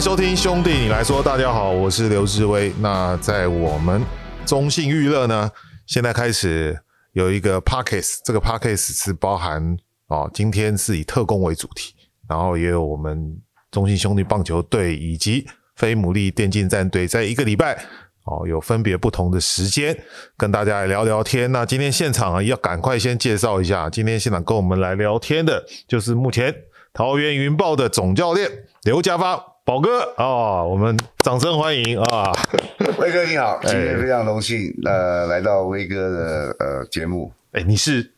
收听兄弟你来说，大家好，我是刘志威。那在我们中信娱乐呢，现在开始有一个 Podcast，这个 Podcast 是包含哦，今天是以特工为主题，然后也有我们中信兄弟棒球队以及飞牡蛎电竞战队，在一个礼拜哦，有分别不同的时间跟大家来聊聊天。那今天现场啊，要赶快先介绍一下，今天现场跟我们来聊天的，就是目前桃园云豹的总教练刘家发宝哥啊、哦，我们掌声欢迎啊！威哥你好，今天非常荣幸呃来到威哥的呃节目。哎，你是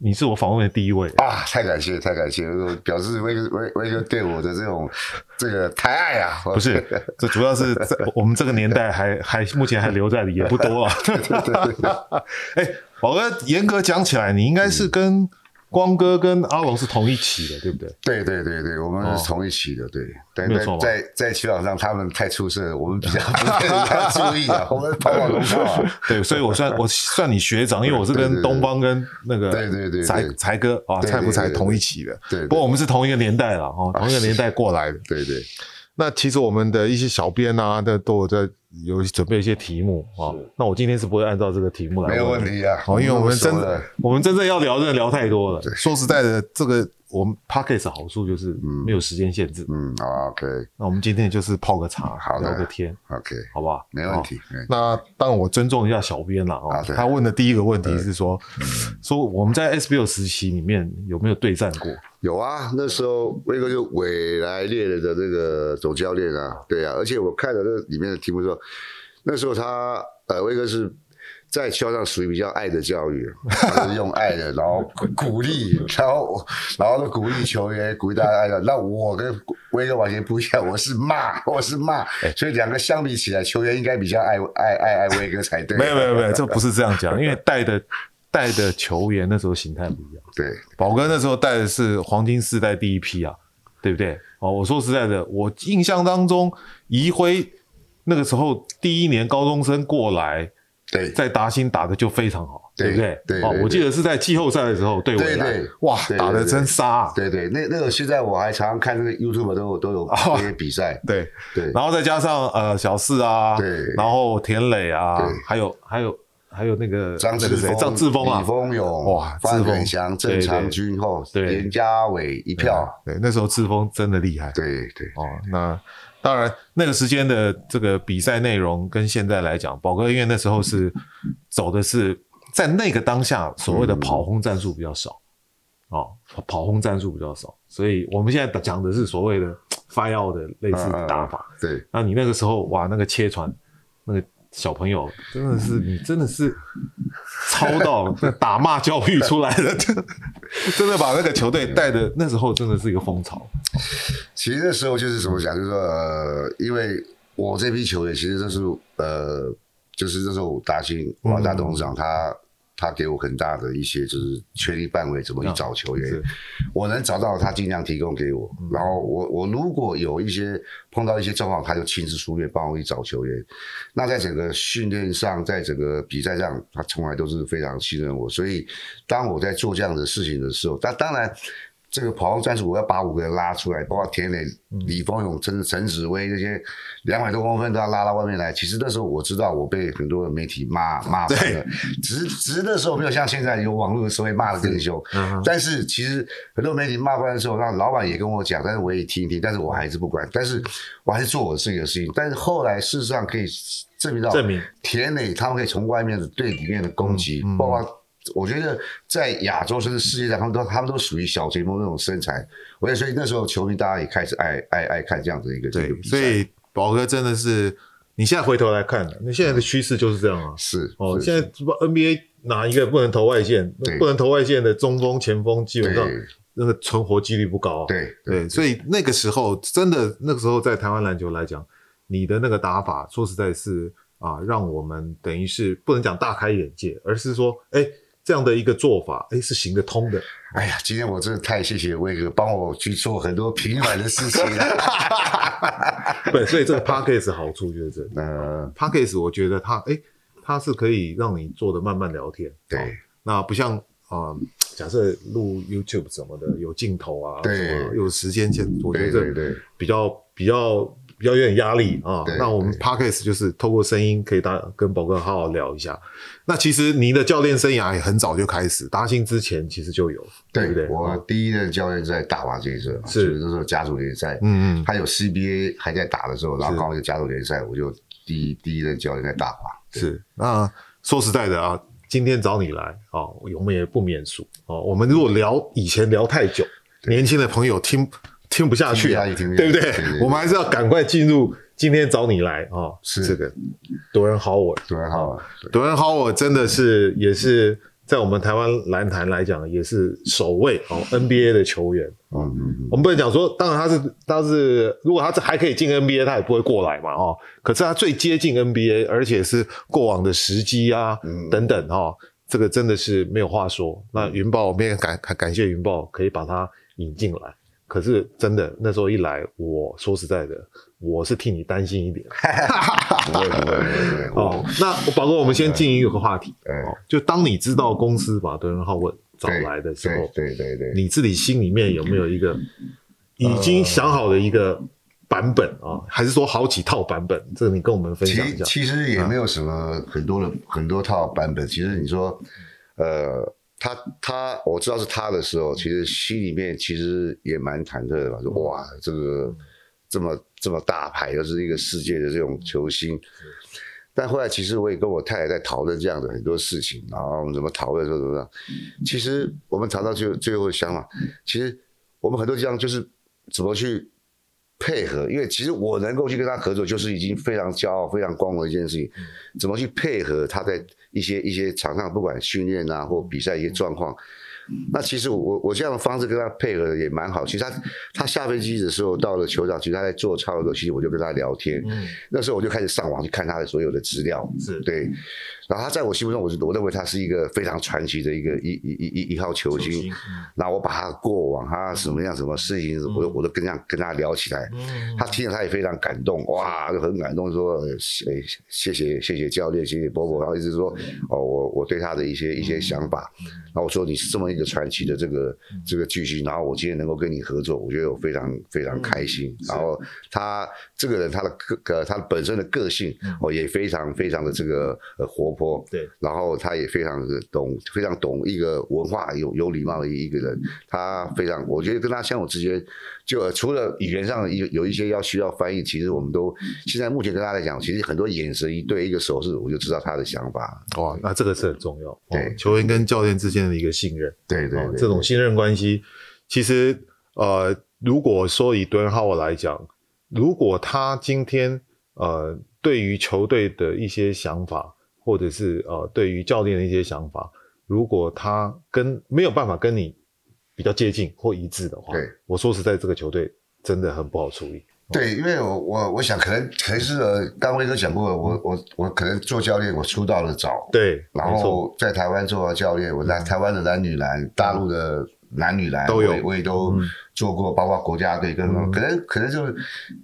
你是我访问的第一位啊，太感谢太感谢，表示威哥威威哥对我的这种这个抬爱啊，不是，这主要是在 我们这个年代还还目前还留在的也不多啊。对对对，哎，宝哥，严格讲起来，你应该是跟。光哥跟阿龙是同一期的，对不对？对对对对，我们是同一期的，对。但在在在球场上，他们太出色了，我们比较不太注意啊。我们跑跑龙套啊。对，所以我算 我算你学长，因为我是跟东方跟那个对对对才才哥啊蔡福才同一期的。对。不过我们是同一个年代了哦，同一个 年代过来的。对对。那其实我们的一些小编啊，都都有在有准备一些题目啊。那我今天是不会按照这个题目来。没有问题啊。好，因为我们真的，我们真正要聊，真的聊太多了。说实在的，这个。我们 Podcast 好处就是没有时间限制。嗯，嗯、，OK。那我们今天就是泡个茶，好聊个天，OK，好不好？没问题。那当然，我尊重一下小编了啊。他问的第一个问题是说，说我们在 SBL 时期里面有没有对战过？有啊，那时候威哥就委来猎人的这个总教练啊，对啊。而且我看了这里面的题目说，那时候他呃，威哥是。在球上属于比较爱的教育，就是用爱的，然后鼓励，然后然后都鼓励球员，鼓励大家爱的。那我跟威哥完全不一样，我是骂，我是骂，所以两个相比起来，球员应该比较爱爱爱爱威哥才对。没有没有没有，这不是这样讲，因为带的带的球员那时候形态不一样。对，宝哥那时候带的是黄金四代第一批啊，对不对？哦，我说实在的，我印象当中，怡辉那个时候第一年高中生过来。对，在达兴打的就非常好，对不对？对，哦，我记得是在季后赛的时候，对，对对，哇，打的真杀，对对，那那个现在我还常常看那个 YouTube 都有都有那些比赛，对。对，然后再加上呃小四啊，对，然后田磊啊，还有还有还有那个张志峰、张志峰啊，李峰勇，哇，范远祥、郑长军后，严家伟一票，对，那时候志峰真的厉害，对对，哦，那。当然，那个时间的这个比赛内容跟现在来讲，宝哥因为那时候是走的是在那个当下所谓的跑轰战术比较少，哦，跑轰战术比较少，所以我们现在讲的是所谓的 fire out 的类似打法。对，那你那个时候哇，那个切传那个。小朋友真的是你真的是操到打骂教育出来的，真的把那个球队带的那时候真的是一个风潮。其实那时候就是怎么讲，就是说呃，因为我这批球员其实都是呃，就是那时候打进王大董事长他。他给我很大的一些就是权力范围，怎么去找球员，我能找到他尽量提供给我。然后我我如果有一些碰到一些状况，他就亲自出面帮我去找球员。那在整个训练上，在整个比赛上，他从来都是非常信任我。所以当我在做这样的事情的时候，但当然。这个跑轰战术，我要把五个人拉出来，包括田磊、李峰勇、陈陈子威这些两百多公分都要拉到外面来。其实那时候我知道我被很多的媒体骂 骂翻了，只是只是那时候没有像现在有网络的时候会骂的更凶。但是其实很多媒体骂翻的时候，让老板也跟我讲，但是我也听一听，但是我还是不管，但是我还是做我自己的事情。但是后来事实上可以证明到，证明田磊他们可以从外面的对里面的攻击，包括。我觉得在亚洲甚至世界上，他们都他们都属于小前锋那种身材。我也所以那时候球迷大家也开始爱爱爱看这样子一个这个比赛。所以宝哥真的是，你现在回头来看，那现在的趋势就是这样啊。是哦，现在 NBA 哪一个不能投外线？不能投外线的中锋、前锋，基本上那个存活几率不高。对对，所以那个时候真的那个时候在台湾篮球来讲，你的那个打法，说实在是啊，让我们等于是不能讲大开眼界，而是说，哎。这样的一个做法，哎，是行得通的。哎呀，今天我真的太谢谢威哥帮我去做很多平凡的事情了。对，所以这个 Podcast 好处就是这，呃，Podcast 我觉得它，哎，它是可以让你做的慢慢聊天。对，哦、那不像啊、呃，假设录 YouTube 什么的，有镜头啊，对，有时间线，我觉得比较比较比较有点压力啊。那我们 Podcast 就是透过声音可以大跟宝哥好好聊一下。那其实您的教练生涯也很早就开始，达兴之前其实就有，对不对？我第一任教练在大华建设，是那时候甲组联赛，嗯嗯，还有 CBA 还在打的时候，然后刚好有甲组联赛，我就第一第一任教练在大华。是，那说实在的啊，今天找你来哦，我们也不免俗哦。我们如果聊以前聊太久，年轻的朋友听听不下去，对不对？我们还是要赶快进入今天找你来哦。是这个，Dwayne Howard，Dwayne Howard，Dwayne Howard 真的是也是在我们台湾篮坛来讲，也是首位哦 NBA 的球员。嗯嗯嗯，我们不能讲说，当然他是，他是如果他还可以进 NBA，他也不会过来嘛哦。可是他最接近 NBA，而且是过往的时机啊等等哦，这个真的是没有话说。那云豹，我们也感感谢云豹可以把他引进来。可是真的那时候一来，我说实在的，我是替你担心一点。哦，那宝哥，我们先进一个话题。哦，就当你知道公司把 Dwayne Howard 找来的时候，对对对，你自己心里面有没有一个已经想好的一个版本啊？还是说好几套版本？这个你跟我们分享一下。其实也没有什么很多的很多套版本。其实你说，呃。他他我知道是他的时候，其实心里面其实也蛮忐忑的吧？说哇，这个这么这么大牌，又是一个世界的这种球星。但后来其实我也跟我太太在讨论这样的很多事情，然后我们怎么讨论说怎么样。其实我们谈到最最后的想法，其实我们很多地方就是怎么去配合，因为其实我能够去跟他合作，就是已经非常骄傲、非常光荣的一件事情。怎么去配合他在？一些一些场上不管训练啊或比赛一些状况，那其实我我这样的方式跟他配合的也蛮好。其实他他下飞机的时候到了球场，其实他在做操的时候，其实我就跟他聊天。嗯，那时候我就开始上网去看他的所有的资料。是对。然后他在我心目中，我我认为他是一个非常传奇的一个一一一一一号球星。那、嗯、我把他过往，他什么样什么事情，嗯、我都我都跟他跟他聊起来。嗯、他听了他也非常感动，哇，就很感动，说，哎，谢谢谢谢教练，谢谢伯伯，然后一直说，哦，我我对他的一些一些想法。然后我说你是这么一个传奇的这个这个巨星，然后我今天能够跟你合作，我觉得我非常非常开心。嗯、然后他这个人，他的个呃，他本身的个性哦，也非常非常的这个呃活泼。对，然后他也非常的懂，非常懂一个文化有有礼貌的一个人。他非常，我觉得跟他相处之间，就除了语言上有有一些要需要翻译，其实我们都现在目前跟他来讲，其实很多眼神一对，一个手势，我就知道他的想法。哇，那这个是很重要。对，哦、球员跟教练之间的一个信任。对对，对，对，哦，这种信任关系，其实呃，如果说以 Dwayne Howard 来讲，如果他今天呃，对于球队的一些想法。或者是呃，对于教练的一些想法，如果他跟没有办法跟你比较接近或一致的话，对，我说实在，这个球队真的很不好处理。对，因为我我我想可能可能是刚威哥讲过，我我我可能做教练，我出道的早，对，然后在台湾做教练，我在台湾的男女篮，大陆的男女篮都有，我也都。嗯做过，包括国家队跟、嗯、可能可能就是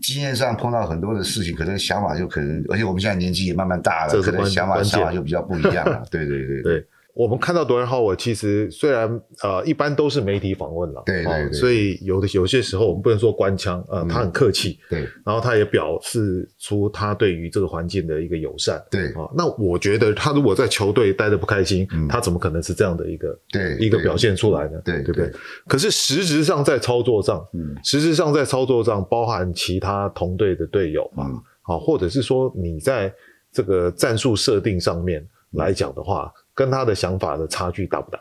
经验上碰到很多的事情，可能想法就可能，而且我们现在年纪也慢慢大了，可能想法想法就比较不一样了。对对对对。我们看到 Dwayne Howard，其实虽然呃一般都是媒体访问了，对对对、哦，所以有的有些时候我们不能说官腔，呃，嗯、他很客气，对，然后他也表示出他对于这个环境的一个友善，对啊、哦。那我觉得他如果在球队待的不开心，嗯、他怎么可能是这样的一个对一个表现出来呢？对对不对？可是实质上在操作上，嗯，实质上在操作上，包含其他同队的队友嘛，好、嗯，或者是说你在这个战术设定上面来讲的话。嗯跟他的想法的差距大不大？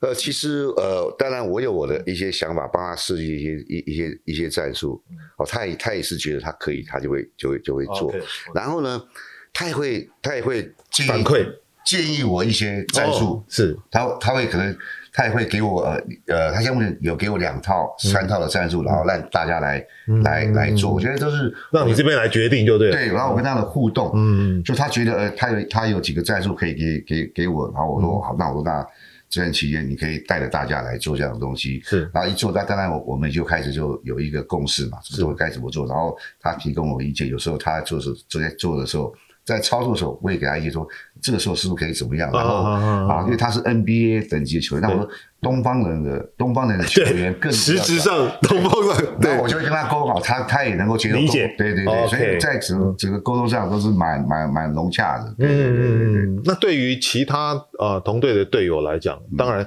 呃，其实呃，当然我有我的一些想法，帮他设计一些一一些一些战术。哦，他也他也是觉得他可以，他就会就会就会做。Okay. 然后呢，他也会他也会反馈建议我一些战术。哦、是，他他会可能。他也会给我呃呃，他现在有给我两套、三套的战术，然后让大家来来来做。我觉得都是让你这边来决定就对了。对，然后我跟他的互动，嗯，就他觉得呃，他有他有几个战术可以给给给我，然后我说好，那我说那这段期间你可以带着大家来做这样的东西。是，然后一做，那当然我我们就开始就有一个共识嘛，就是我该怎么做。然后他提供我意见，有时候他做时做在做的时候。在操作的时候，我也给他意见说，这个时候是不是可以怎么样？然后啊，因为他是 NBA 等级的球员，那我说东方人的东方人的球员更实质上东方人，对，我就会跟他沟通好，他他也能够接受，理解，对对对，所以在整整个沟通上都是蛮蛮蛮融洽的。对对对对。那对于其他呃同队的队友来讲，当然。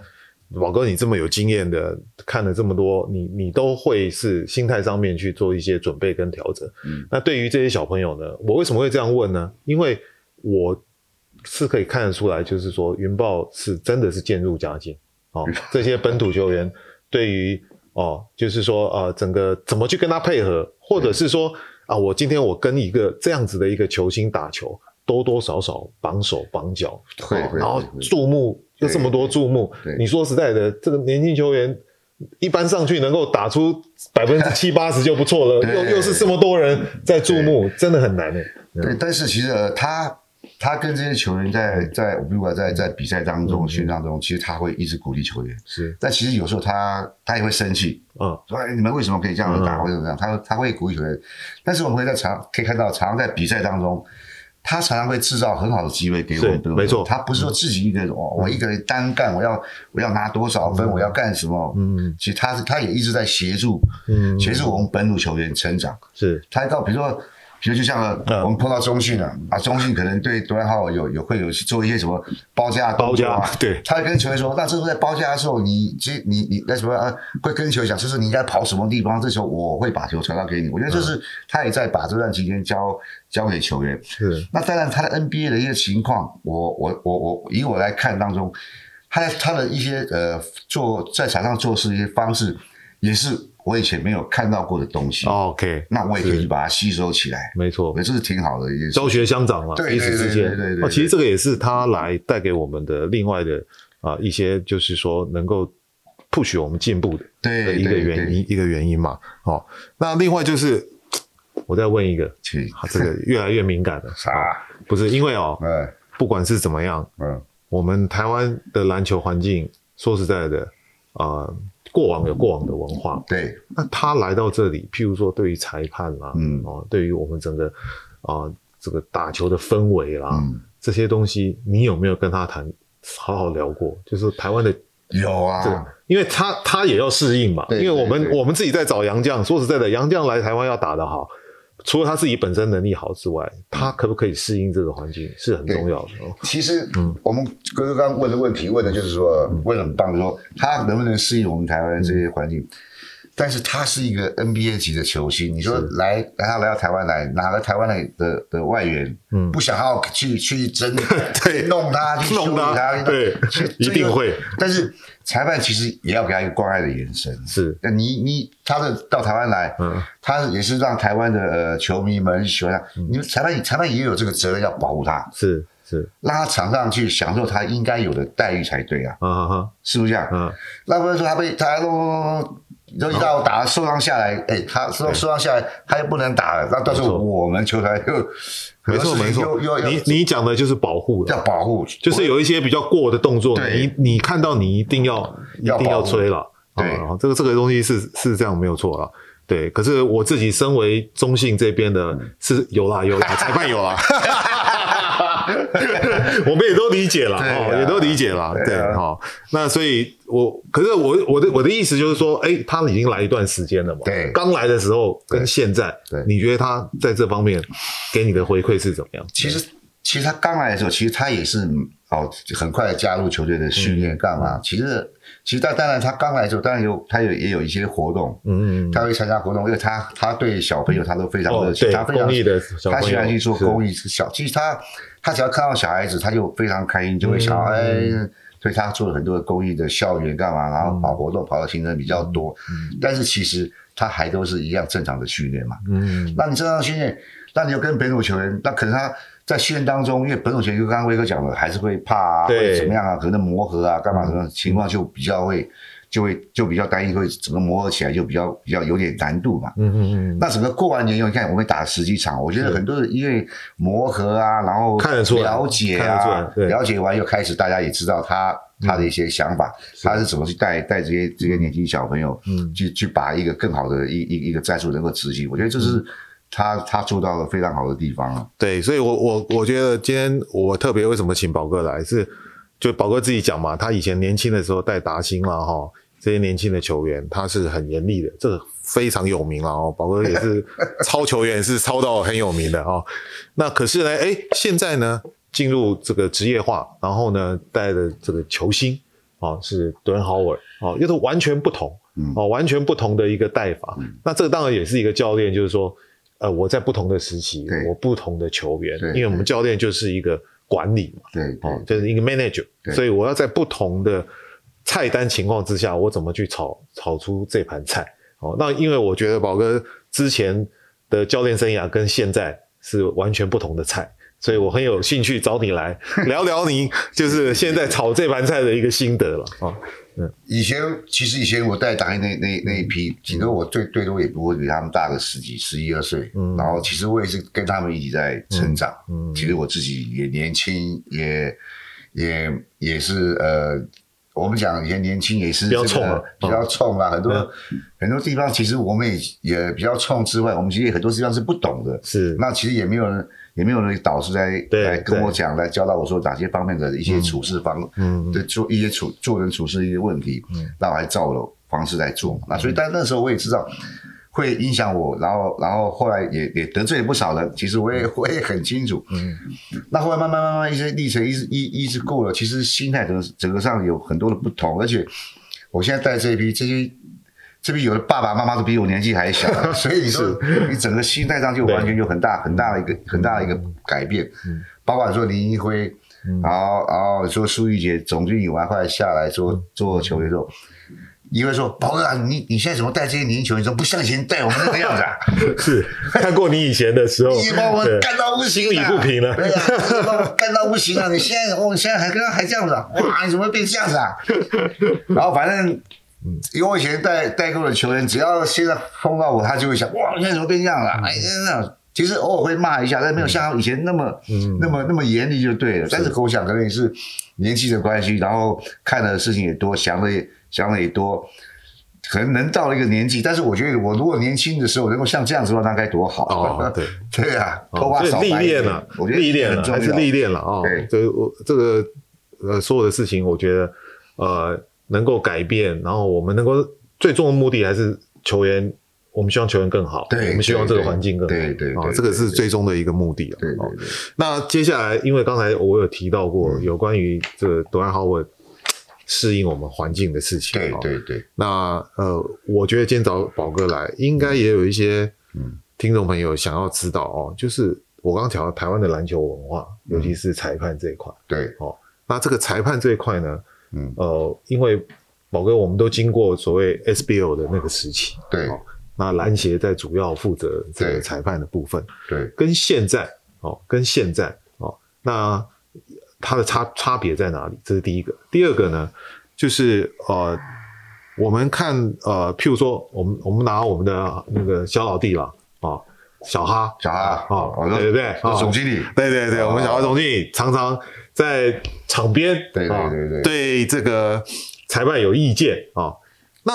宝哥，你这么有经验的，看了这么多，你你都会是心态上面去做一些准备跟调整。嗯，那对于这些小朋友呢，我为什么会这样问呢？因为我是可以看得出来，就是说云豹是真的是渐入佳境哦。这些本土球员对于哦，就是说呃，整个怎么去跟他配合，或者是说啊，我今天我跟一个这样子的一个球星打球，多多少少绑手绑脚，对，然后注目。就这么多注目，你说实在的，这个年轻球员一般上去能够打出百分之七八十就不错了，又又是这么多人在注目，真的很难诶。对，但是其实、呃、他他跟这些球员在在我们在在比赛当中、训练当中，其实他会一直鼓励球员。是，但其实有时候他他也会生气，嗯，说哎你们为什么可以这样子打，或者怎么样？他他会鼓励球员，但是我们会在场可以看到，常常在比赛当中。他常常会制造很好的机会给我们，对没错。他不是说自己一个我一个人单干，我要我要拿多少分，我要干什么？嗯，其实他是他也一直在协助，嗯，协助我们本土球员成长。是，他到比如说。比如就像我们碰到中信了啊，中信可能对多兰浩有有会有做一些什么包夹动作啊，对，他会跟球员说，那这时候在包夹的时候，你其实你你那什么啊，会跟球员讲，就是你应该跑什么地方，这时候我会把球传到给你。我觉得就是他也在把这段期间教教给球员。是，那当然他的 NBA 的一些情况，我我我我以我来看当中，他他的一些呃做在场上做事的一些方式也是。我以前没有看到过的东西，OK，那我也可以把它吸收起来，没错，这是挺好的一件事。教学相长嘛，彼此之间，对对对。其实这个也是他来带给我们的另外的啊一些，就是说能够 push 我们进步的对一个原因，一个原因嘛。哦，那另外就是我再问一个，这个越来越敏感了，啥？不是因为哦，不管是怎么样，嗯，我们台湾的篮球环境，说实在的，啊。过往有过往的文化，对。那他来到这里，譬如说对于裁判啦，嗯，哦，对于我们整个啊、呃、这个打球的氛围啦，嗯，这些东西，你有没有跟他谈，好好聊过？就是台湾的有啊，对，因为他他也要适应嘛，对对对，因为我们我们自己在找杨将，说实在的，杨将来台湾要打得好。除了他自己本身能力好之外，他可不可以适应这个环境是很重要的。其实，嗯，我们哥哥刚刚问的问题问的就是说，问的很棒，说他能不能适应我们台湾这些环境？但是他是一个 NBA 级的球星，你说来来他来到台湾来，哪个台湾来的的外援，嗯，不想要去去争，对，弄他去修理他，对，一定会。但是。裁判其实也要给他一个关爱的眼神。是，那你你他的到台湾来，嗯，他也是让台湾的呃球迷们喜欢他。你们裁判裁判也有这个责任要保护他。是是，让他场上去享受他应该有的待遇才对啊。嗯嗯嗯，是不是这样？嗯，那不是说他被他弄，就一到打受伤下来，哎，他受受伤下来，他又不能打了，那到时候我们球台又。没错没错，你你讲的就是保护，要保护，就是有一些比较过的动作，你你看到你一定要一定要吹了，对，这个这个东西是是这样没有错了，对。可是我自己身为中信这边的，是有啦有啦，裁判有啦。我们也都理解了，哦，也都理解了，对，好。那所以，我可是我我的我的意思就是说，哎，他已经来一段时间了嘛，对，刚来的时候跟现在，对，你觉得他在这方面给你的回馈是怎么样？其实，其实他刚来的时候，其实他也是哦，很快的加入球队的训练干嘛？其实，其实他当然他刚来的时候，当然有他有也有一些活动，嗯嗯，他会参加活动，因为他他对小朋友他都非常热情，他非常他喜欢去做公益，小其实他。他只要看到小孩子，他就非常开心，就会想哎，所以他做了很多的公益的校园干嘛，然后跑活动跑的行程比较多。但是其实他还都是一样正常的训练嘛。嗯，那你正常训练，那你要跟本土球员，那可能他在训练当中，因为本土球员就刚刚威哥讲的，还是会怕啊，或者怎么样啊，可能磨合啊，干嘛什么情况就比较会。就会就比较单一，会整个磨合起来就比较比较有点难度嘛。嗯嗯嗯。那整个过完年以后，你看我们打了十几场，我觉得很多人因为磨合啊，然后了解啊，了解完又开始大家也知道他他的一些想法，他是怎么去带带这些这些年轻小朋友，嗯，去去把一个更好的一一一个战术能够执行。我觉得这是他他做到了非常好的地方啊。对，所以我我我觉得今天我特别为什么请宝哥来，是就宝哥自己讲嘛，他以前年轻的时候带达兴啦哈，这些年轻的球员他是很严厉的，这个非常有名了哦。宝哥也是 超球员，是超到很有名的哦。那可是呢，哎，现在呢进入这个职业化，然后呢带的这个球星啊是 Dwight Howard 啊，又是完全不同。哦，完全不同的一个带法，嗯、那这个当然也是一个教练，就是说，呃，我在不同的时期，我不同的球员，因为我们教练就是一个管理嘛，对，哦，就是一个 manager，所以我要在不同的菜单情况之下，我怎么去炒炒出这盘菜？哦，那因为我觉得宝哥之前的教练生涯跟现在是完全不同的菜，所以我很有兴趣找你来 聊聊你就是现在炒这盘菜的一个心得了啊。嗯，以前其实以前我带达欣那那那一批，其实我最最多也不会比他们大个十几、十一二岁。嗯，然后其实我也是跟他们一起在成长。嗯，其实我自己也年轻，也也也是呃，我们讲以前年轻也是比较冲啊，比较冲啊，很多很多地方其实我们也也比较冲之外，我们其实很多地方是不懂的。是，那其实也没有人。也没有人导师来来跟我讲，来教导我说哪些方面的一些处事方，嗯，对，做一些处做人处事一些问题，嗯，那我还照了方式来做。那所以，但那时候我也知道会影响我，然后，然后后来也也得罪了不少人。其实我也我也很清楚，嗯，那后来慢慢慢慢一些历程一直一一直过了，其实心态整个整个上有很多的不同，而且我现在带这一批这些。这边有的爸爸妈妈都比我年纪还小，所以你说你整个心态上就完全有很大很大的一个很大的一个改变。包括说林一辉，然后然后说苏玉杰总经理完后来下来做做球员的时候，一辉说：“宝哥，你你现在怎么带这些年轻球员，说不像以前带我们那个样子啊？” 是看过你以前的时候，你把我 们干到不行，心里不平了。对呀，把我干到不行啊！你现在我现在还跟他还这样子啊？哇，你怎么会变这样子啊？然后反正。嗯，因为我以前带带过的球员，只要现在碰到我，他就会想，哇，现在怎么变这样了？嗯、哎，那其实偶尔会骂一下，但没有像以前那么、嗯、那么那么严厉就对了。是但是我想可能也是年纪的关系，然后看的事情也多，想的也想的也多，可能能到了一个年纪。但是我觉得，我如果年轻的时候能够像这样子的话，那该多好啊！哦、对对啊，头发少白一点，我觉得历练了，还是历练了啊！对，这我这个呃，所有的事情，我觉得呃。能够改变，然后我们能够最终的目的还是球员，我们希望球员更好，对，我们希望这个环境更好，对对啊，这个是最终的一个目的啊。对对对。那接下来，因为刚才我有提到过有关于这个 Dwight Howard 适应我们环境的事情，对对对。那呃，我觉得今天找宝哥来，应该也有一些听众朋友想要知道哦，就是我刚刚讲到台湾的篮球文化，尤其是裁判这一块，对。哦。那这个裁判这一块呢？嗯，呃，因为宝哥，我们都经过所谓 SBO 的那个时期，对，哦，那篮协在主要负责这个裁判的部分，对，对。跟现在，哦，跟现在，哦，那它的差差别在哪里？这是第一个。第二个呢，就是呃，我们看呃，譬如说，我们我们拿我们的那个小老弟了，啊、哦，小哈，小哈，啊、哦，对对对，总经理，对对对，我们小哈总经理常常。在场边，对对对对，对这个裁判有意见啊。那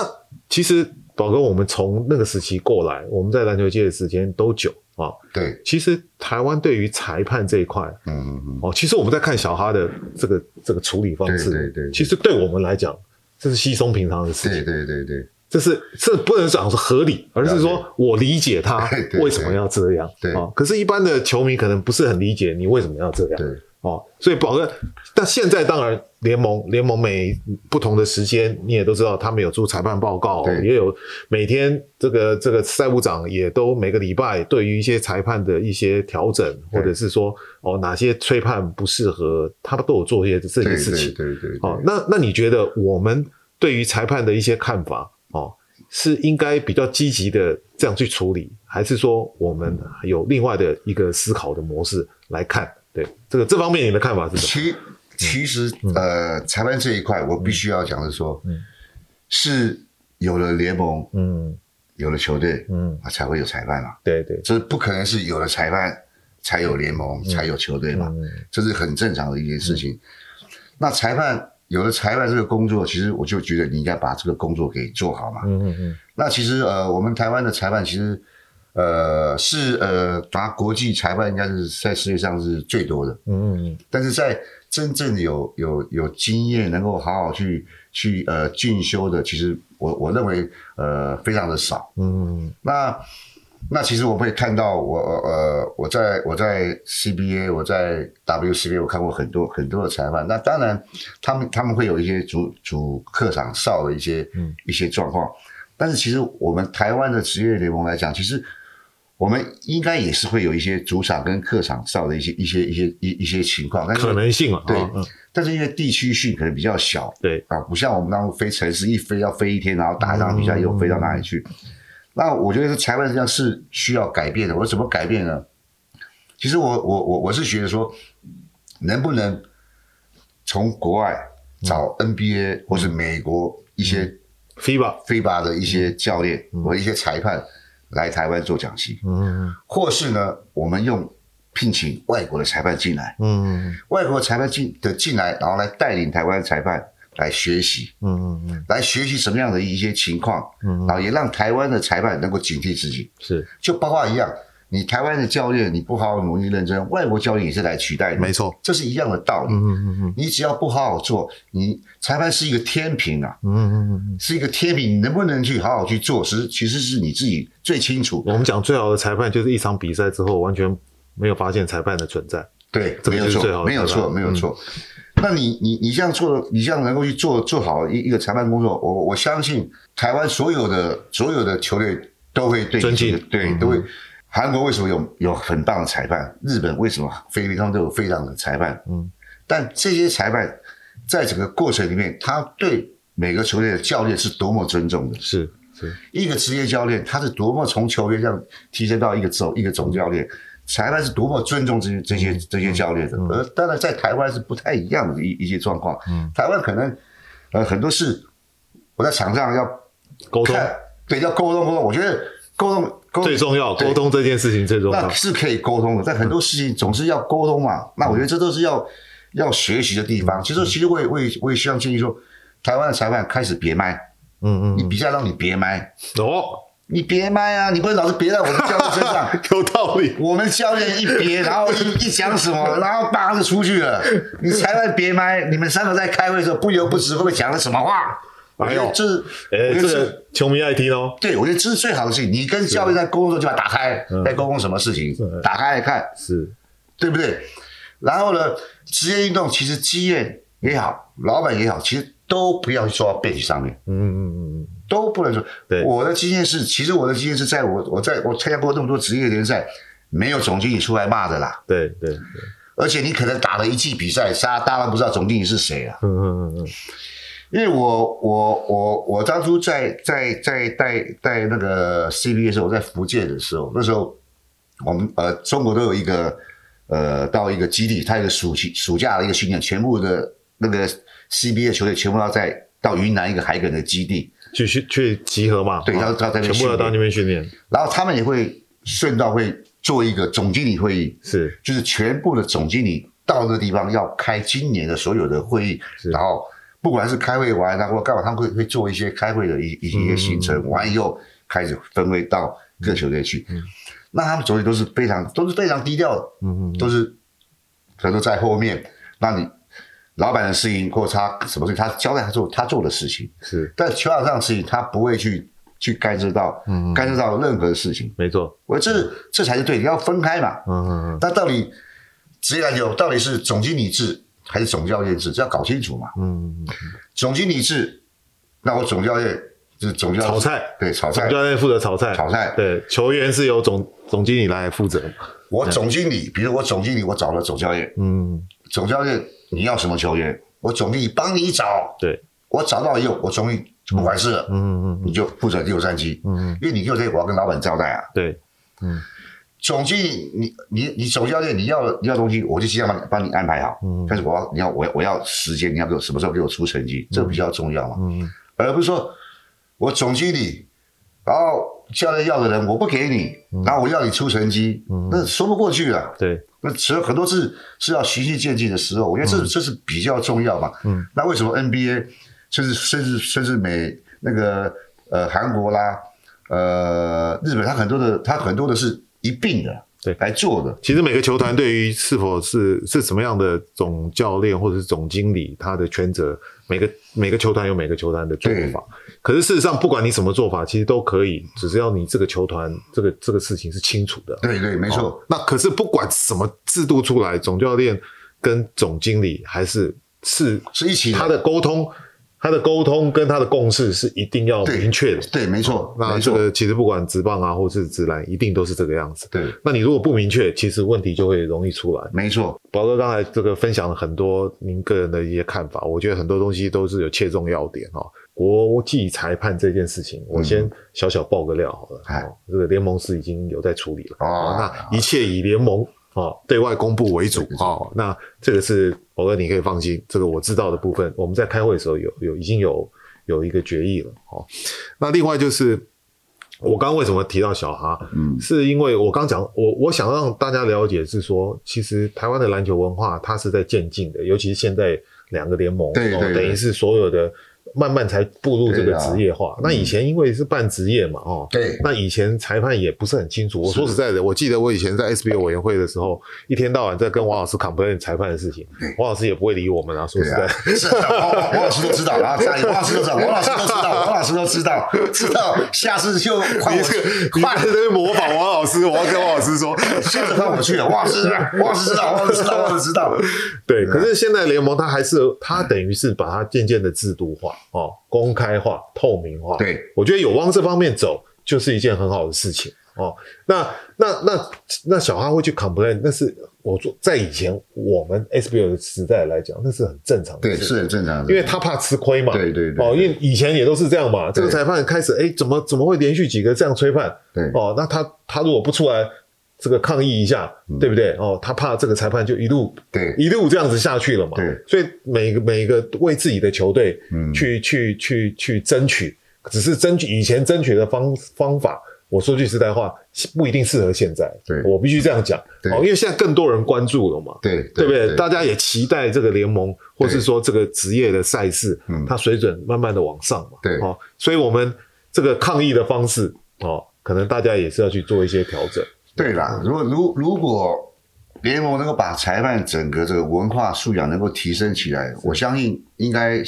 其实宝哥，我们从那个时期过来，我们在篮球界的时间都久啊。对，其实台湾对于裁判这一块，嗯嗯嗯，哦，其实我们在看小哈的这个这个处理方式，对对，其实对我们来讲，这是稀松平常的事情。对对对对，这是这不能讲是合理，而是说我理解他为什么要这样。对啊，可是，一般的球迷可能不是很理解你为什么要这样。对。哦，所以宝哥，但现在当然联盟联盟每不同的时间，你也都知道，他们有出裁判报告，对也有每天这个这个赛务长也都每个礼拜对于一些裁判的一些调整，或者是说哦哪些吹判不适合，他们都有做一些这些事情。对对，对对对。哦，那那你觉得我们对于裁判的一些看法，哦，是应该比较积极的这样去处理，还是说我们有另外的一个思考的模式来看？对这个这方面，你的看法是什么？其其实，嗯、呃，裁判这一块，我必须要讲的说，嗯、是有了联盟，嗯，有了球队，嗯，才会有裁判嘛。对对，这不可能是有了裁判才有联盟，嗯、才有球队嘛。嗯、这是很正常的一件事情。嗯、那裁判有了裁判这个工作，其实我就觉得你应该把这个工作给做好嘛。嗯嗯嗯。那其实，呃，我们台湾的裁判其实。呃，是呃，拿国际裁判应该是在世界上是最多的。嗯嗯。但是在真正有有有经验，能够好好去去呃进修的，其实我我认为呃非常的少。嗯嗯。那那其实我会看到我呃我在我在 CBA 我在 WCBA 我看过很多很多的裁判。那当然他们他们会有一些主主客场哨的一些、嗯、一些状况，但是其实我们台湾的职业联盟来讲，其实。我们应该也是会有一些主场跟客场上的一些一些一些一一些情况，但是可能性啊，对，嗯、但是因为地区性可能比较小，对啊，不像我们当初飞城市一飞要飞一天，然后打一场比赛又飞到哪里去？嗯、那我觉得裁判实际上是需要改变的。我怎么改变呢？其实我我我我是觉得说，能不能从国外找 NBA 或是美国一些 FIBA FIBA 的一些教练和一些裁判。来台湾做讲习，嗯，或是呢，我们用聘请外国的裁判进来，嗯，外国裁判进的进来，然后来带领台湾裁判来学习，嗯嗯嗯，来学习什么样的一些情况，嗯，然后也让台湾的裁判能够警惕自己，是，就包括一样。你台湾的教练，你不好好努力认真，外国教练也是来取代你。没错，这是一样的道理。嗯嗯嗯，你只要不好好做，你裁判是一个天平啊。嗯嗯嗯，是一个天平，你能不能去好好去做，其实其实是你自己最清楚。我们讲最好的裁判，就是一场比赛之后完全没有发现裁判的存在。对，没有错，没有错，没有错。那你你你这样做，你这样能够去做做好一一个裁判工作，我我相信台湾所有的所有的球队都会对尊敬，对都会。韩国为什么有有很棒的裁判？日本为什么菲律宾都有非常的裁判？嗯，但这些裁判在整个过程里面，他对每个球队的教练是多么尊重的。是是，一个职业教练，他是多么从球员上提升到一个总一个总教练，裁判是多么尊重这些这些这些教练的。而当然，在台湾是不太一样的一一些状况。嗯，台湾可能呃很多事我在场上要沟通，对，要沟通沟通。我觉得沟通。最重要，沟通这件事情最重要。那是可以沟通的，但很多事情总是要沟通嘛。嗯、那我觉得这都是要要学习的地方。其实，其实我也我也我也希望建议说，台湾的裁判开始别麦。嗯嗯。你比赛让你别麦。哦。你别麦啊！你不能老是别在我们教练身上。有道理。我们教练一别，然后一一讲什么，然后叭就出去了。你裁判别麦，你们三个在开会的时候不由不知会不会讲了什么话？哎呦，这是，哎，这个球迷爱听哦。对，我觉得这是最好的事情。你跟教练在沟通的时候就把它打开，在沟通什么事情，打开来看，是，对不对？然后呢，职业运动其实经验也好，老板也好，其实都不要说到背景上面。嗯嗯嗯嗯，都不能说。对，我的经验是，其实我的经验是在我我在我参加过那么多职业联赛，没有总经理出来骂的啦。对对对，而且你可能打了一季比赛，大家当然不知道总经理是谁啊。嗯嗯嗯嗯。因为我我我我当初在在在带带那个 CBA 的时候，我在福建的时候，那时候我们呃中国都有一个呃到一个基地，它有一个暑期暑假的一个训练，全部的那个 CBA 的球队全部要在到云南一个海埂的基地去去去集合嘛，对，要要在那边全部要到那边训练，然后他们也会顺道会做一个总经理会议，是就是全部的总经理到那个地方要开今年的所有的会议，然后。不管是开会完，然后干嘛，他们会会做一些开会的一一些行程，嗯、完以后开始分会到各球队去。嗯、那他们总体都是非常都是非常低调的，嗯嗯，都是可能都在后面。那你老板的事情或者他什么事情，他交代他做他做的事情是，但球场上的事情他不会去去干涉到，嗯，干涉到任何的事情。没错，我这这才是对，你要分开嘛。嗯嗯嗯。那到底职业篮球到底是总经理制？还是总教练制，这要搞清楚嘛。嗯，总经理制，那我总教练就是总教练炒菜，对，炒菜。总教练负责炒菜，炒菜。对，球员是由总总经理来负责。我总经理，比如我总经理，我找了总教练。嗯，总教练你要什么球员？我总经理帮你找。对，我找到以后，我总经理不管事了。嗯嗯嗯，你就负责第六战绩。嗯，因为你第六战我要跟老板交代啊。对，嗯。总经理，你你你总教练，你要你要东西，我就尽量帮帮你安排好。嗯，但是我要你要我我要时间，你要给我什么时候给我出成绩，这个比较重要嘛。嗯，而不是说我总经理，然后教练要的人我不给你，然后我要你出成绩，那说不过去了。对，那其实很多次是要循序渐进的时候，我觉得这这是比较重要嘛。嗯，那为什么 NBA 甚至甚至甚至美那个呃韩国啦？呃，日本他很多的，他很多的是一并的，对，来做的。其实每个球团对于是否是是什么样的总教练或者是总经理，他的权责，每个每个球团有每个球团的做法。可是事实上，不管你什么做法，其实都可以，只是要你这个球团这个这个事情是清楚的。对对，没错。哦，那可是不管什么制度出来，总教练跟总经理还是是是一起他的沟通。他的沟通跟他的共识是一定要明确的，对，对，没错。那这个其实不管直棒啊，或是直篮，一定都是这个样子。对，那你如果不明确，其实问题就会容易出来。没错，宝哥刚才这个分享了很多您个人的一些看法，我觉得很多东西都是有切中要点哈。国际裁判这件事情，我先小小爆个料好了。哎、嗯，这个联盟是已经有在处理了。哦，那一切以联盟。哦，对外公布为主哦。那这个是我哥，你可以放心，这个我知道的部分，我们在开会的时候有有已经有有一个决议了。哦，那另外就是我刚刚为什么提到小哈？嗯，是因为我刚讲，我我想让大家了解是说，其实台湾的篮球文化它是在渐进的，尤其是现在两个联盟，对对对，等于是所有的。慢慢才步入这个职业化。啊、那以前因为是半职业嘛，哦，对，那以前裁判也不是很清楚。我说实在的，我记得我以前在 SBO 委员会的时候，一天到晚在跟王老师 complain 裁判的事情，王老师也不会理我们啊。说实在，是王王老师都知道，然后家里王老师都知道，王老师都知道，王老师都知道，知道下次就换我去，快在这边模仿王老师，我要跟王老师说，下次换我去了。王老师，王老师知道，王老师知道，王老师知道。对，可是现在联盟它还是，它等于是把它渐渐的制度化哦。公开化、透明化，对，我觉得有往这方面走，就是一件很好的事情哦。那、那、那、那小哈会去 complain，那是我做在以前我们 SBL 的时代来讲，那是很正常的，对，是很正常的，因为他怕吃亏嘛，对对对，哦，因为以前也都是这样嘛。这个裁判开始，哎，怎么怎么会连续几个这样吹判？对，哦，那他他如果不出来。这个抗议一下，对不对？哦，他怕这个裁判就一路对一路这样子下去了嘛。对，所以每个每个为自己的球队去去去去争取，只是争取以前争取的方方法，我说句实在话，不一定适合现在。对，我必须这样讲。哦，因为现在更多人关注了嘛。对，对不对？大家也期待这个联盟，或是说这个职业的赛事，它水准慢慢的往上嘛。对，哦，所以我们这个抗议的方式，哦，可能大家也是要去做一些调整。对啦，如果如如果联盟能够把裁判整个这个文化素养能够提升起来，我相信应该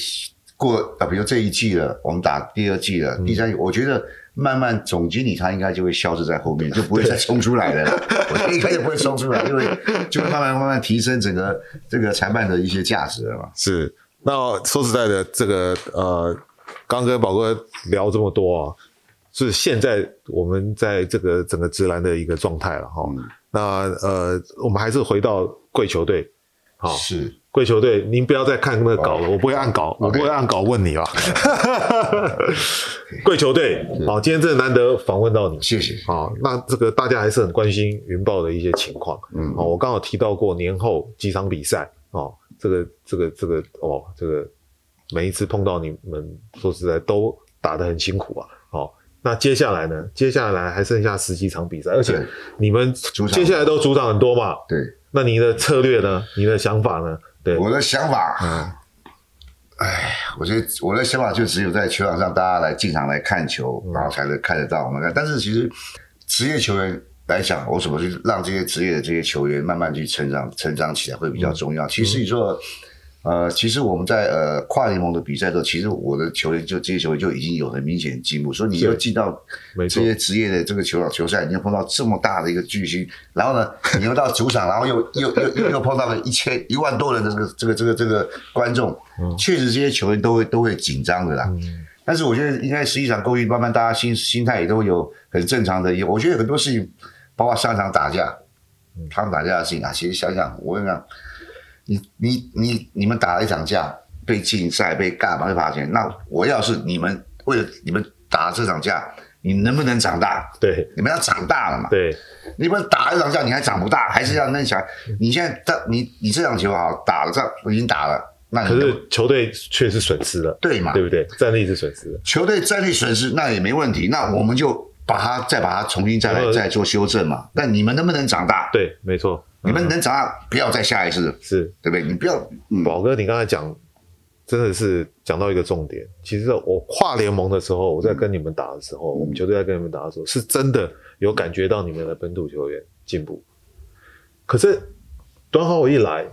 过啊，比如这一季了，我们打第二季了，第三季，我觉得慢慢总经理他应该就会消失在后面，就不会再冲出来了。我觉得应该就不会冲出来，因为 就会慢慢慢慢提升整个这个裁判的一些价值了嘛。是，那说实在的，这个呃，刚跟宝哥聊这么多啊。是现在我们在这个整个直男的一个状态了哈。嗯、那呃，我们还是回到贵球队，好，是。贵球队，您不要再看那个稿了，哦、我不会按稿我不会按稿问你了。贵球队，好，今天真的难得访问到你，谢谢。好，那这个大家还是很关心云豹的一些情况。嗯，好，我刚好提到过年后几场比赛，哦，这个这个这个哦，这个每一次碰到你们，说实在都打得很辛苦啊，好。那接下来呢？接下来还剩下十几场比赛，而且你们接下来都主场很多嘛？对。那你的策略呢？你的想法呢？对。我的想法，嗯，哎，我觉得我的想法就只有在球场上，大家来进场来看球，然后才能看得到我们看。但是其实职业球员来讲，我怎么去让这些职业的这些球员慢慢去成长、成长起来会比较重要。其实你说。呃，其实我们在呃跨联盟的比赛的时候，其实我的球员就这些球员就已经有很明显的进步。所以你要进到这些职业的这个球场球赛，你要碰到这么大的一个巨星，然后呢，你又到主场，然后又又又又又碰到了一千一万多人的这个这个这个这个观众，确实这些球员都会都会紧张的啦。但是我觉得应该实际上过去慢慢大家心心态也都有很正常的。我觉得很多事情，包括上场打架，他们打架的事情啊，其实想想我跟你讲。你你你你们打了一场架，被禁赛被干嘛被罚钱？那我要是你们为了你们打这场架，你能不能长大？对，你们要长大了嘛？对，你们打了一场架，你还长不大，还是要那想？你现在这你你这场球好打了，这已经打了，那可是球队确实损失了，对嘛？对不对？战力是损失了，球队战力损失那也没问题，那我们就把它再把它重新再来再做修正嘛。那你们能不能长大？对，没错。你们能长大，不要再下一次，是对不对？你不要，宝哥，你刚才讲真的是讲到一个重点。其实我跨联盟的时候，我在跟你们打的时候，嗯、我们球队在跟你们打的时候，是真的有感觉到你们的本土球员进步。可是端浩一来，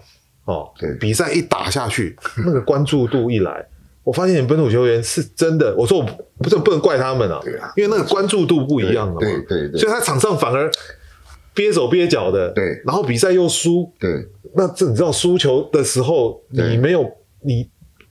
哦，对，比赛一打下去，那个关注度一来，我发现你们本土球员是真的。我说我不是不能怪他们啊，啊因为那个关注度不一样了嘛，对对，对对，所以他场上反而憋手憋脚的，对，然后比赛又输，对，那这你知道输球的时候，你没有你。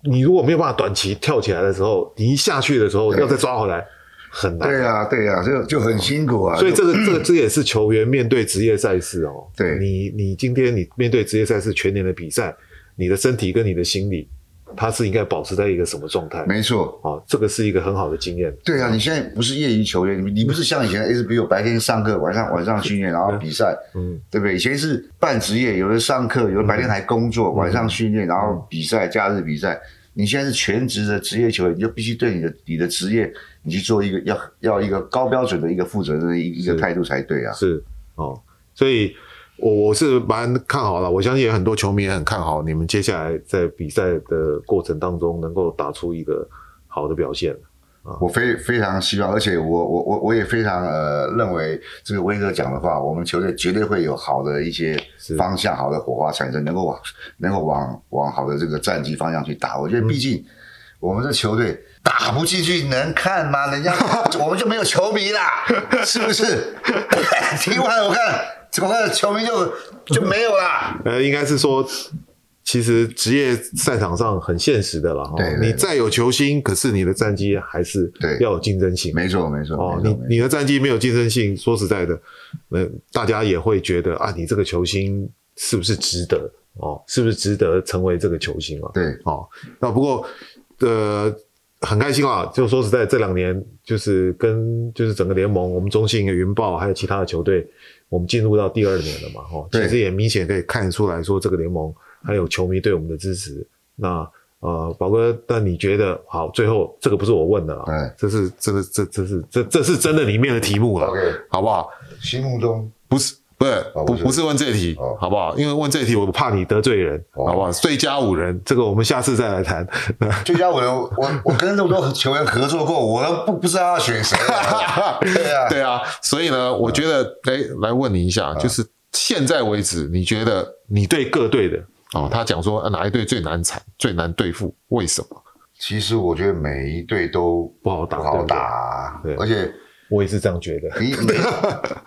你如果没有办法短期跳起来的时候，你一下去的时候要再抓回来很难。对啊，对啊，就就很辛苦啊。所以这个这个这也是球员面对职业赛事哦。对，你你今天你面对职业赛事全年的比赛，你的身体跟你的心理，他是应该保持在一个什么状态？没错，啊，这个是一个很好的经验。对啊，你现在不是业余球员，你不是像以前 SBO 白天上课，晚上晚上训练，然后比赛，嗯，对不对？以前是半职业，有的上课，有的白天还工作，晚上训练，然后比赛，假日比赛。你现在是全职的职业球员，你就必须对你的你的职业，你去做一个要要一个高标准的一个负责任的一一个态度才对啊。是哦，所以我我是蛮看好了，我相信也很多球迷也很看好你们接下来在比赛的过程当中能够打出一个好的表现。我非非常希望，而且我我我我也非常呃认为这个威哥讲的话，我们球队绝对会有好的一些方向，好的火花产生，能够往能够往往好的这个战绩方向去打。我觉得毕竟我们这球队打不进去能看吗？人家 我们就没有球迷啦，是不是？踢完我看我看球迷就就没有啦。呃，应该是说。其实职业赛场上很现实的了哈，你再有球星，可是你的战绩还是要有竞争性。没错没错哦，你你的战绩没有竞争性，说实在的，那大家也会觉得啊，你这个球星是不是值得哦？是不是值得成为这个球星啊？对哦，那不过呃很开心啊，就说实在这两年就是跟就是整个联盟，我们中信云豹还有其他的球队，我们进入到第二年了嘛，哈，其实也明显可以看得出来说这个联盟。还有球迷对我们的支持，那呃，宝哥，但你觉得好？最后这个不是我问的啊，对，这是这个这这是这这是真的里面的题目了，OK，好不好？心目中不是不是不不是问这题，好不好？因为问这题我怕你得罪人，好不好？最佳五人，这个我们下次再来谈。最佳五人，我我跟那么多球员合作过，我都不不知道要选谁。对啊对啊，所以呢，我觉得哎，来问你一下，就是现在为止，你觉得你对各队的？哦，他讲说哪一队最难缠、最难对付？为什么？其实我觉得每一队都不好打，不好打。对，而且我也是这样觉得。你每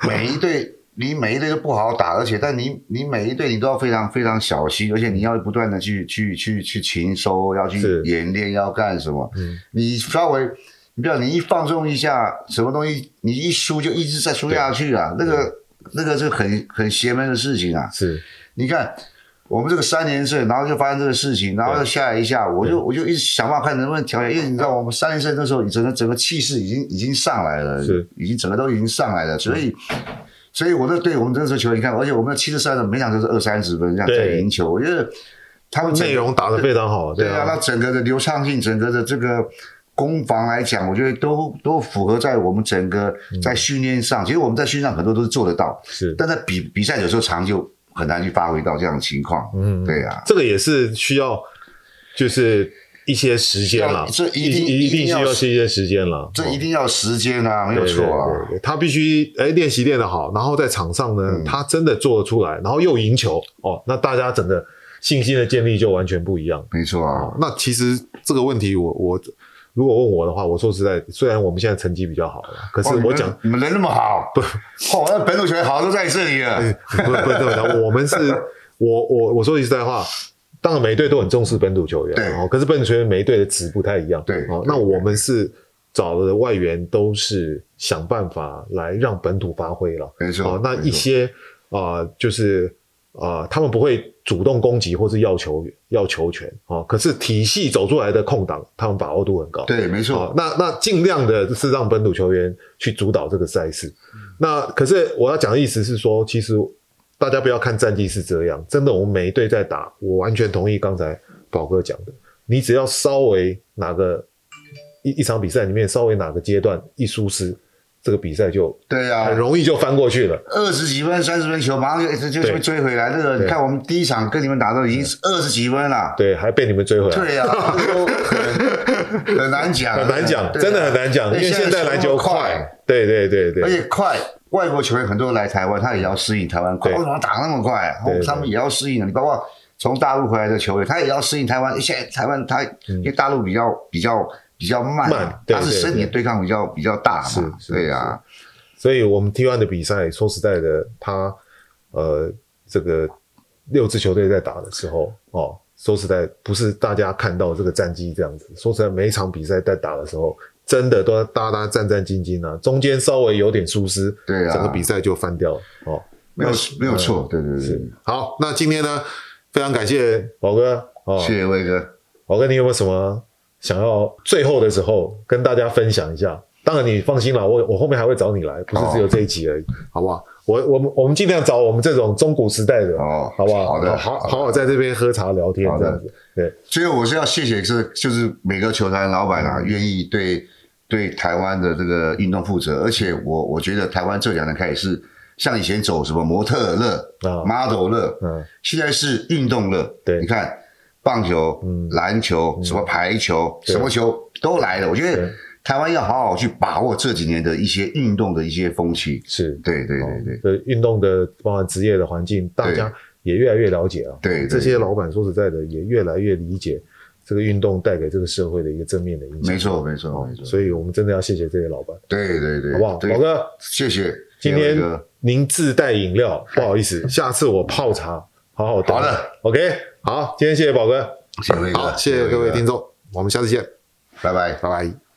每一队，你每一队都不好打，而且但你你每一队你都要非常非常小心，而且你要不断的去去去去勤收，要去演练，要干什么？嗯，你稍微，你不要你一放纵一下，什么东西你一输就一直在输下去啊，那个那个是很很邪门的事情啊。是，你看。我们这个三连胜，然后就发生这个事情，然后又下来一下，我就我就一直想办法看能不能调整，因为你知道我们三连胜那时候，整个整个气势已经已经上来了，是已经整个都已经上来了，所以所以我的对我们这时候球员，你看，而且我们的七十三的每场都是二三十分这样在赢球，我觉得他们内容打得非常好，对啊，那整个的流畅性，整个的这个攻防来讲，我觉得都都符合在我们整个在训练上，其实我们在训练上很多都是做得到，是，但在比比赛有时候长就。很难去发挥到这样的情况，嗯，对、啊，这个也是需要，就是一些时间了，这一定一定需要一些时间了，这一定要时间啊，没有错啊，对对对，他必须哎练习练得好，然后在场上呢，嗯、他真的做得出来，然后又赢球哦，那大家整个信心的建立就完全不一样，没错啊、哦。那其实这个问题我，我我。如果问我的话，我说实在，虽然我们现在成绩比较好了，可是我讲、哦、你们人那么好，不，哦，那本土球员好都在这里了。不不不，不，我们是，我我我说句实在话，当然每一队都很重视本土球员，对，哦，可是本土球员每一队的值不太一样，对，哦，那我们是找的外援都是想办法来让本土发挥了，没错，哦，那一些啊、呃，就是啊、呃，他们不会。主动攻击或是要球要球权啊，可是体系走出来的空档，他们把握度很高。对，没错。那那尽量的是让本土球员去主导这个赛事。嗯、那可是我要讲的意思是说，其实大家不要看战绩是这样，真的，我们每一队在打，我完全同意刚才宝哥讲的，你只要稍微哪个一一场比赛里面稍微哪个阶段一疏失，这个比赛就对啊，很容易就翻过去了。二十几分、三十分球，马上就就就被追回来。这个你看，我们第一场跟你们打都已经是二十几分了，对，还被你们追回来。对啊，很 很难讲，很难讲，真的很难讲，因为现在篮球快，对对对对，而且快。外国球员很多来台湾，他也要适应台湾快。为什么打那么快？他们也要适应。你包括从大陆回来的球员，他也要适应台湾。现在台湾他因为大陆比较比较比较慢，慢他是身体对抗比较比较大嘛。对啊。所以我们 T1 的比赛，说实在的，他呃，这个六支球队在打的时候，哦，说实在不是大家看到这个战绩这样子。说实在，每一场比赛在打的时候，真的都要大家战战兢兢啊。中间稍微有点疏失，对啊，整个比赛就翻掉了。哦，没有没有错，对对对。好，那今天呢，非常感谢宝哥，哦，谢谢威哥。宝哥，你有没有什么想要最后的时候跟大家分享一下？当然，你放心了，我我后面还会找你来，不是只有这一集而已，好不好？我我们我们尽量找我们这种中古时代的，哦，好不好？好的，好好好在这边喝茶聊天这样子。对，所以我是要谢谢是就是每个球团老板啊，愿意对对台湾的这个运动负责，而且我我觉得台湾这两年开始是像以前走什么模特乐啊，model 乐，嗯，现在是运动乐。对，你看棒球、篮球、什么排球、什么球都来了，我觉得。台湾要好好去把握这几年的一些运动的一些风气，是对对对对，呃，运动的包含职业的环境，大家也越来越了解啊。对，这些老板说实在的，也越来越理解这个运动带给这个社会的一个正面的影响。没错，没错，没错。所以我们真的要谢谢这些老板。对对对，好不好，宝哥？谢谢。今天您自带饮料，不好意思，下次我泡茶，好好的。好的，OK，好，今天谢谢宝哥，谢谢好，谢谢各位听众，我们下次见，拜拜，拜拜。